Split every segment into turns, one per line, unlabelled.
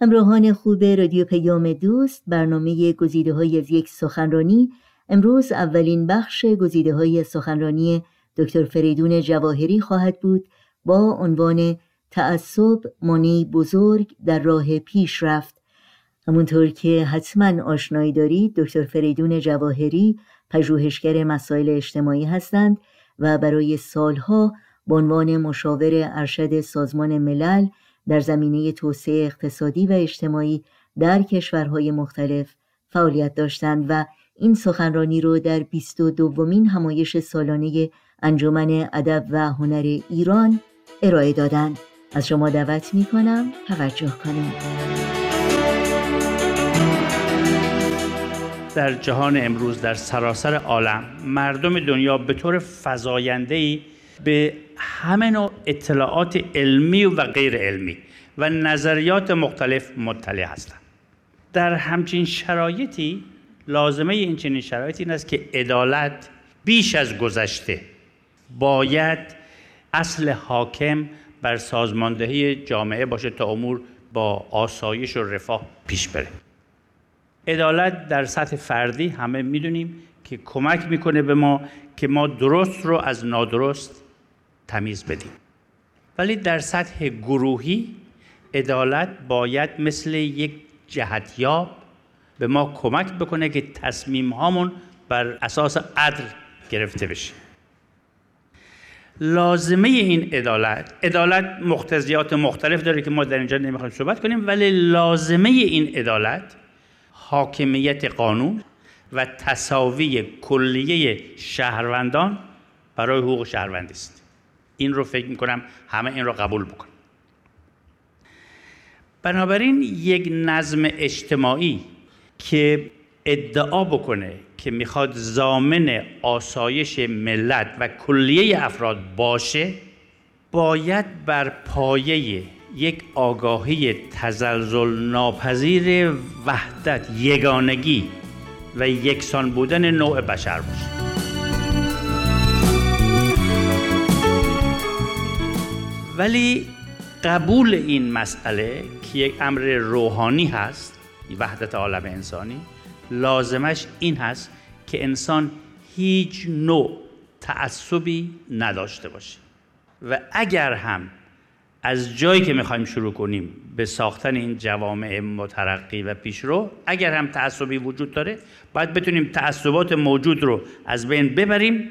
همراهان خوب رادیو پیام دوست برنامه گزیده های از یک سخنرانی. امروز اولین بخش گزیده های سخنرانی دکتر فریدون جواهری خواهد بود با عنوان تعصب مانی بزرگ در راه پیشرفت همونطور که حتما آشنایی دارید دکتر فریدون جواهری پژوهشگر مسائل اجتماعی هستند و برای سالها به عنوان مشاور ارشد سازمان ملل در زمینه توسعه اقتصادی و اجتماعی در کشورهای مختلف فعالیت داشتند و این سخنرانی رو در 22 دومین همایش سالانه انجمن ادب و هنر ایران ارائه دادند. از شما دعوت می کنم توجه کنید
در جهان امروز در سراسر عالم مردم دنیا به طور فزاینده‌ای به همه نوع اطلاعات علمی و غیر علمی و نظریات مختلف مطلع هستند. در همچین شرایطی لازمه این چنین شرایطی این است که عدالت بیش از گذشته باید اصل حاکم بر سازماندهی جامعه باشه تا امور با آسایش و رفاه پیش بره. عدالت در سطح فردی همه می‌دونیم که کمک می‌کنه به ما که ما درست رو از نادرست تمیز بدیم. ولی در سطح گروهی عدالت باید مثل یک جهتیاب به ما کمک بکنه که تصمیم هامون بر اساس عدل گرفته بشه. لازمه این عدالت عدالت مختزیات مختلف داره که ما در اینجا نمی‌خوایم صحبت کنیم ولی لازمه این عدالت حاکمیت قانون و تصاوی کلیه شهروندان برای حقوق شهروندی است. این رو فکر می‌کنم همه این رو قبول بکن. بنابراین یک نظم اجتماعی که ادعا بکنه که می‌خواد زامن آسایش ملت و کلیه افراد باشه باید بر پایه یک آگاهی تزلزل ناپذیر وحدت یگانگی و یکسان بودن نوع بشر باشه. ولی قبول این مسئله که یک امر روحانی هست وحدت عالم انسانی لازمش این هست که انسان هیچ نوع تعصبی نداشته باشه. و اگر هم از جایی که می‌خوایم شروع کنیم به ساختن این جوامع مترقی و پیشرو اگر هم تعصبی وجود داره باید بتونیم تعصبات موجود رو از بین ببریم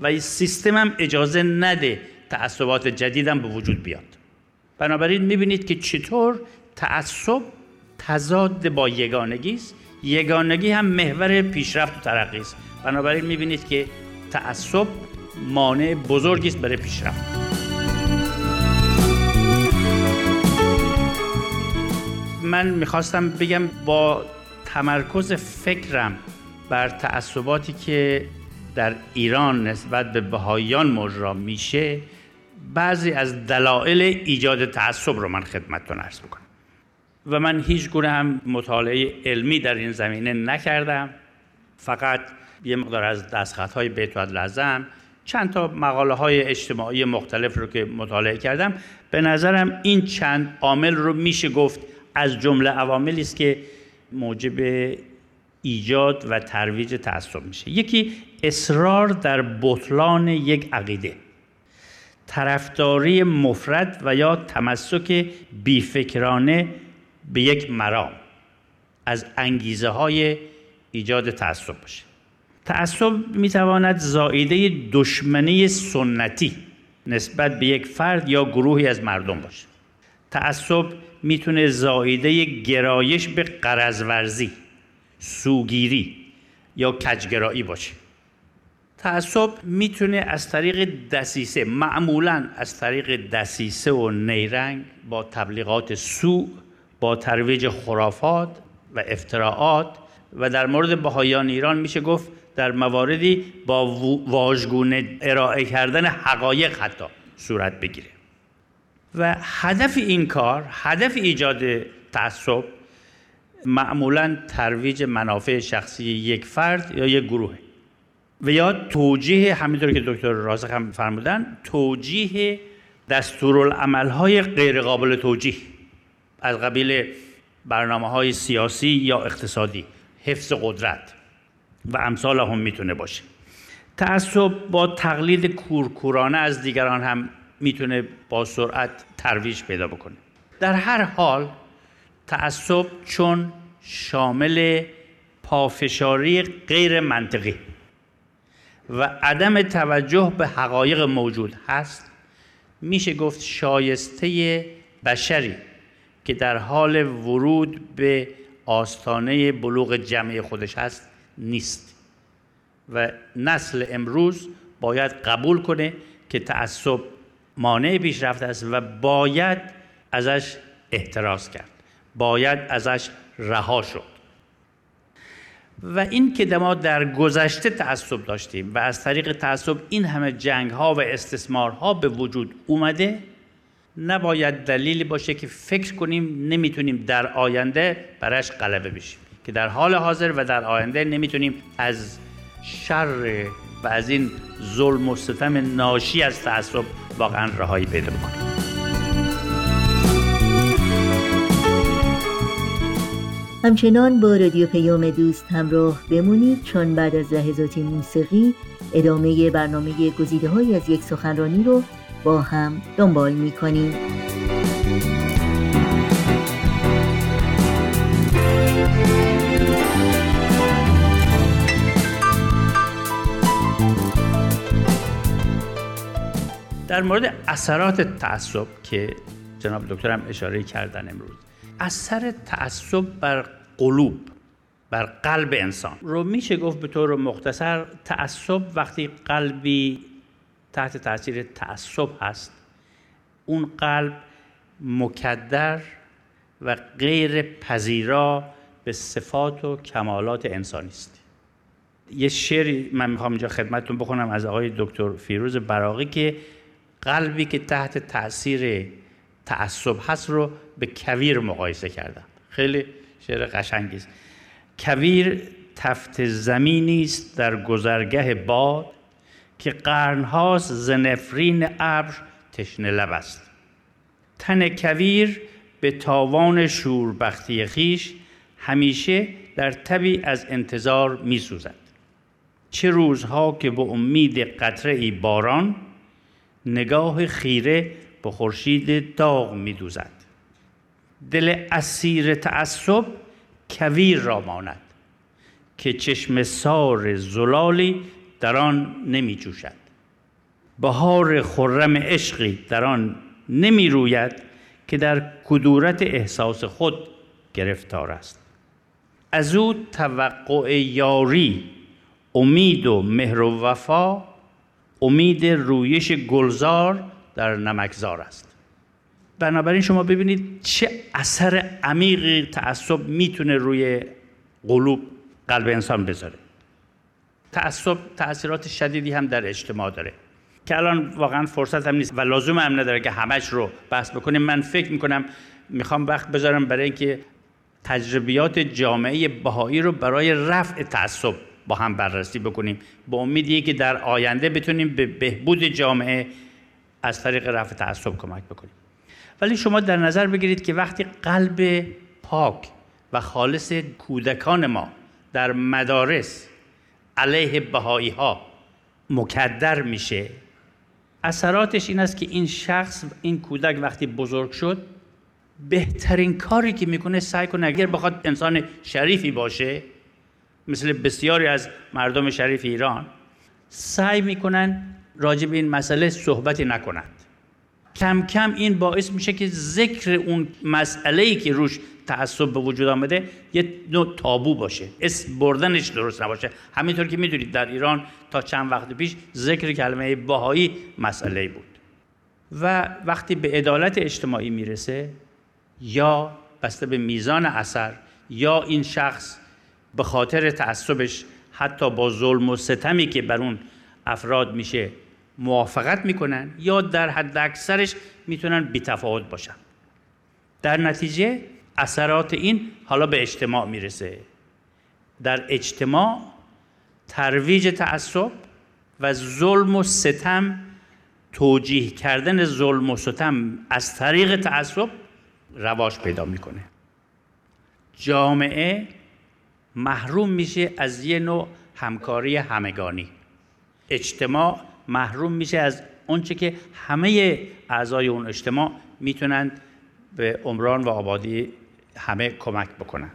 و سیستم هم اجازه نده تعصبات جدیدم به وجود بیاد. بنابراین می‌بینید که چطور تعصب تضاد با یگانگی است. یگانگی هم محور پیشرفت و ترقی است. بنابراین می‌بینید که تعصب مانع بزرگی است برای پیشرفت. من می‌خواستم بگم با تمرکز فکرم بر تعصباتی که در ایران نسبت به بهاییان مجرا میشه بعضی از دلایل ایجاد تعصب رو من خدمتتون عرض می‌کنم و من هیچ گونه هم مطالعه علمی در این زمینه نکردم. فقط یه مقدار از دستخط های بیت لازم چند تا مقاله های اجتماعی مختلف رو که مطالعه کردم. به نظرم این چند عامل رو میشه گفت از جمله عواملی است که موجب ایجاد و ترویج تعصب میشه. یکی اصرار در بطلان یک عقیده. طرفداری مفرد و یا تمسک بیفکرانه به یک مرام از انگیزه های ایجاد تعصب باشه. تعصب می‌تواند زائیده دشمنی سنتی نسبت به یک فرد یا گروهی از مردم باشه. تعصب می‌تونه زائیده گرایش به قرضورزی سوگیری یا کجگرایی باشه. تعصب می‌تونه از طریق دسیسه معمولا از طریق دسیسه و نیرنگ با تبلیغات سوء با ترویج خرافات و افتراعات و در مورد بهایان ایران میشه گفت در مواردی با واژگونه ارائه کردن حقایق حتی صورت بگیره. و هدف این کار هدف ایجاد تعصب معمولا ترویج منافع شخصی یک فرد یا یک گروه. و یا توجیه همینطور که دکتر رازق هم فرمودن توجیه دستورالعمل های غیر قابل توجیه از قبیل برنامه های سیاسی یا اقتصادی حفظ قدرت و امثال هم می‌تونه باشه. تعصب با تقلید کورکورانه از دیگران هم می‌تونه با سرعت ترویج پیدا بکنه. در هر حال تعصب چون شامل پافشاری غیر منطقی و عدم توجه به حقایق موجود هست میشه گفت شایسته بشری که در حال ورود به آستانه بلوغ جمعی خودش هست نیست. و نسل امروز باید قبول کنه که تعصب مانع پیشرفت است و باید ازش احتراز کرد باید ازش رها شد. و این که ما در گذشته تعصب داشتیم و از طریق تعصب این همه جنگ ها و استثمار ها به وجود اومده نباید دلیلی باشه که فکر کنیم نمی‌تونیم در آینده برش غلبه بشیم. که در حال حاضر و در آینده نمی‌تونیم از شر و از این ظلم و ستم ناشی از تعصب واقعا رهایی پیدا بکنیم.
همچنان با رادیو پیام دوست همراه بمونید چون بعد از لحظات موسیقی ادامه برنامه گزیده های از یک سخنرانی رو با هم دنبال می کنیم.
در مورد اثرات تعصب که جناب دکترم اشاره کردن امروز اثر تعصب بر قلوب بر قلب انسان. رو میشه گفت به طور مختصر تعصب وقتی قلبی تحت تاثیر تعصب هست اون قلب مکدر و غیر پذیرا به صفات و کمالات انسانی است. یه شعری من می‌خوام اینجا خدمتتون بخونم از آقای دکتر فیروز براقی که قلبی که تحت تاثیر تعصب هست رو به کویر مقایسه کردم خیلی شعر قشنگی است کویر تفت زمینی است در گذرگه باد که قرنهاست زنفرین ابر تشنه لب است. تن کویر به تاوان شوربختی خیش همیشه در تبی از انتظار می سوزد چه روزها که به امید قطره ای باران نگاه خیره به خورشید داغ می دوزد دل اسیر تعصب کویر را ماند که چشم سار زلالی در آن نمی جوشد بهار خرم عشقی در آن نمی روید که در کدورت احساس خود گرفتار است. از او توقع یاری امید و مهر و وفا امید رویش گلزار در نمکزار است. بنابراین شما ببینید چه اثر عمیقی تعصب می‌تونه روی قلوب قلب انسان بذاره. تعصب تاثیرات شدیدی هم در اجتماع داره. که الان واقعا فرصت هم نیست و لازم هم نداره که همش رو بحث بکنیم. من فکر می‌کنم می‌خوام وقت بذارم برای اینکه تجربیات جامعه بهایی رو برای رفع تعصب با هم بررسی بکنیم. با امیدی که در آینده بتونیم به بهبود جامعه از طریق رفع تعصب کمک بکنیم. ولی شما در نظر بگیرید که وقتی قلب پاک و خالص کودکان ما در مدارس علیه بهایی ها مکدر میشه اثراتش این است که این شخص این کودک وقتی بزرگ شد بهترین کاری که می‌کنه سعی کنه اگر بخواد انسان شریفی باشه مثل بسیاری از مردم شریف ایران سعی می‌کنن راجع به این مسئله صحبتی نکنند کم کم این باعث میشه که ذکر اون مسئله ای که روش تعصب به وجود آمده یه نوع تابو باشه. اسم بردنش درست نباشه. همینطور که می‌دونید در ایران تا چند وقت پیش ذکر کلمه باهایی مسئله بود. و وقتی به عدالت اجتماعی می‌رسه یا بسته به میزان اثر یا این شخص به خاطر تعصبش حتی با ظلم و ستمی که بر اون افراد میشه موافقت می‌کنن یا در حد اکثرش می‌تونن بیتفاوت باشن. در نتیجه اثرات این حالا به اجتماع می‌رسه. در اجتماع ترویج تعصب و ظلم و ستم توجیه کردن ظلم و ستم از طریق تعصب رواج پیدا می‌کنه. جامعه محروم میشه از یه نوع همکاری همگانی. اجتماع محروم میشه از اونچه که همه اعضای اون اجتماع می‌تونند به عمران و آبادی همه کمک بکنند.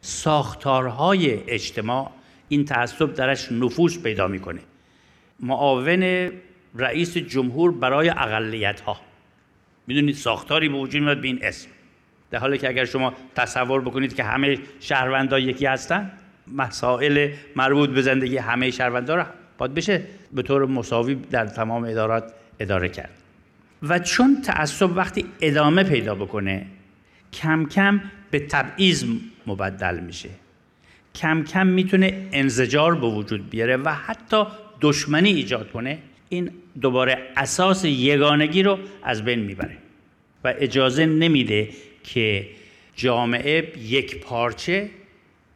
ساختارهای اجتماع این تعصب درش نفوذ پیدا می‌کنه. معاون رئیس جمهور برای اقلیت ها می‌دونید ساختاری به وجود میاد به این اسم. در حالی که اگر شما تصور بکنید که همه شهروندان یکی هستن مسائل مربوط به زندگی همه شهروندان باید بشه به طور مساوی در تمام ادارات اداره کرد. و چون تعصب وقتی ادامه پیدا بکنه کم کم به تبعیض مبدل میشه. کم کم می‌تونه انزجار به وجود بیاره و حتی دشمنی ایجاد کنه. این دوباره اساس یگانگی رو از بین می‌بره و اجازه نمیده که جامعه یک پارچه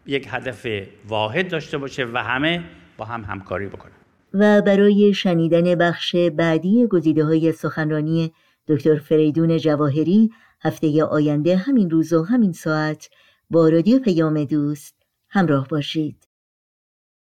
یک هدف واحد داشته باشه و همه با هم همکاری بکنن
و برای شنیدن بخش بعدی گزیده های سخنرانی دکتر فریدون جواهری هفته آینده همین روز و همین ساعت با رادیو پیام دوست همراه باشید.